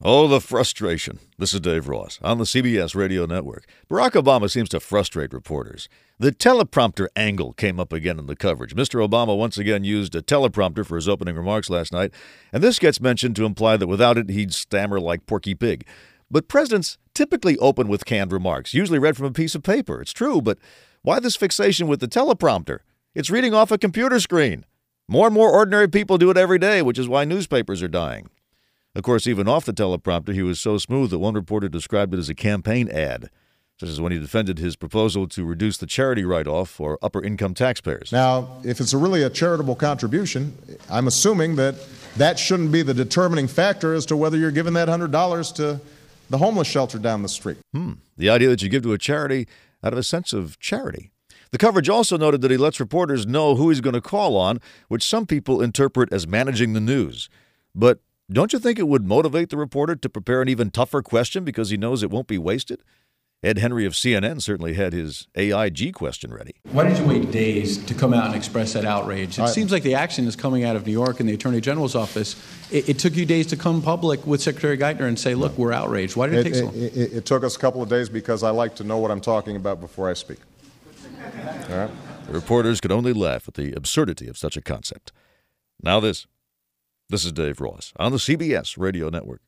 Oh, the frustration. This is Dave Ross on the CBS radio network. Barack Obama seems to frustrate reporters. The teleprompter angle came up again in the coverage. Mr. Obama once again used a teleprompter for his opening remarks last night, and this gets mentioned to imply that without it, he'd stammer like Porky Pig. But presidents typically open with canned remarks, usually read from a piece of paper. It's true, but why this fixation with the teleprompter? It's reading off a computer screen. More and more ordinary people do it every day, which is why newspapers are dying. Of course, even off the teleprompter, he was so smooth that one reporter described it as a campaign ad, such as when he defended his proposal to reduce the charity write off for upper income taxpayers. Now, if it's a really a charitable contribution, I'm assuming that that shouldn't be the determining factor as to whether you're giving that $100 to the homeless shelter down the street. Hmm. The idea that you give to a charity out of a sense of charity. The coverage also noted that he lets reporters know who he's going to call on, which some people interpret as managing the news. But don't you think it would motivate the reporter to prepare an even tougher question because he knows it won't be wasted? Ed Henry of CNN certainly had his AIG question ready. Why did you wait days to come out and express that outrage? It I- seems like the action is coming out of New York and the Attorney General's office. It, it took you days to come public with Secretary Geithner and say, look, we're outraged. Why did it, It, take so it, long? it, it took us a couple of days because I like to know what I'm talking about before I speak. All right? The reporters could only laugh at the absurdity of such a concept. Now, this. This is Dave Ross on the CBS Radio Network.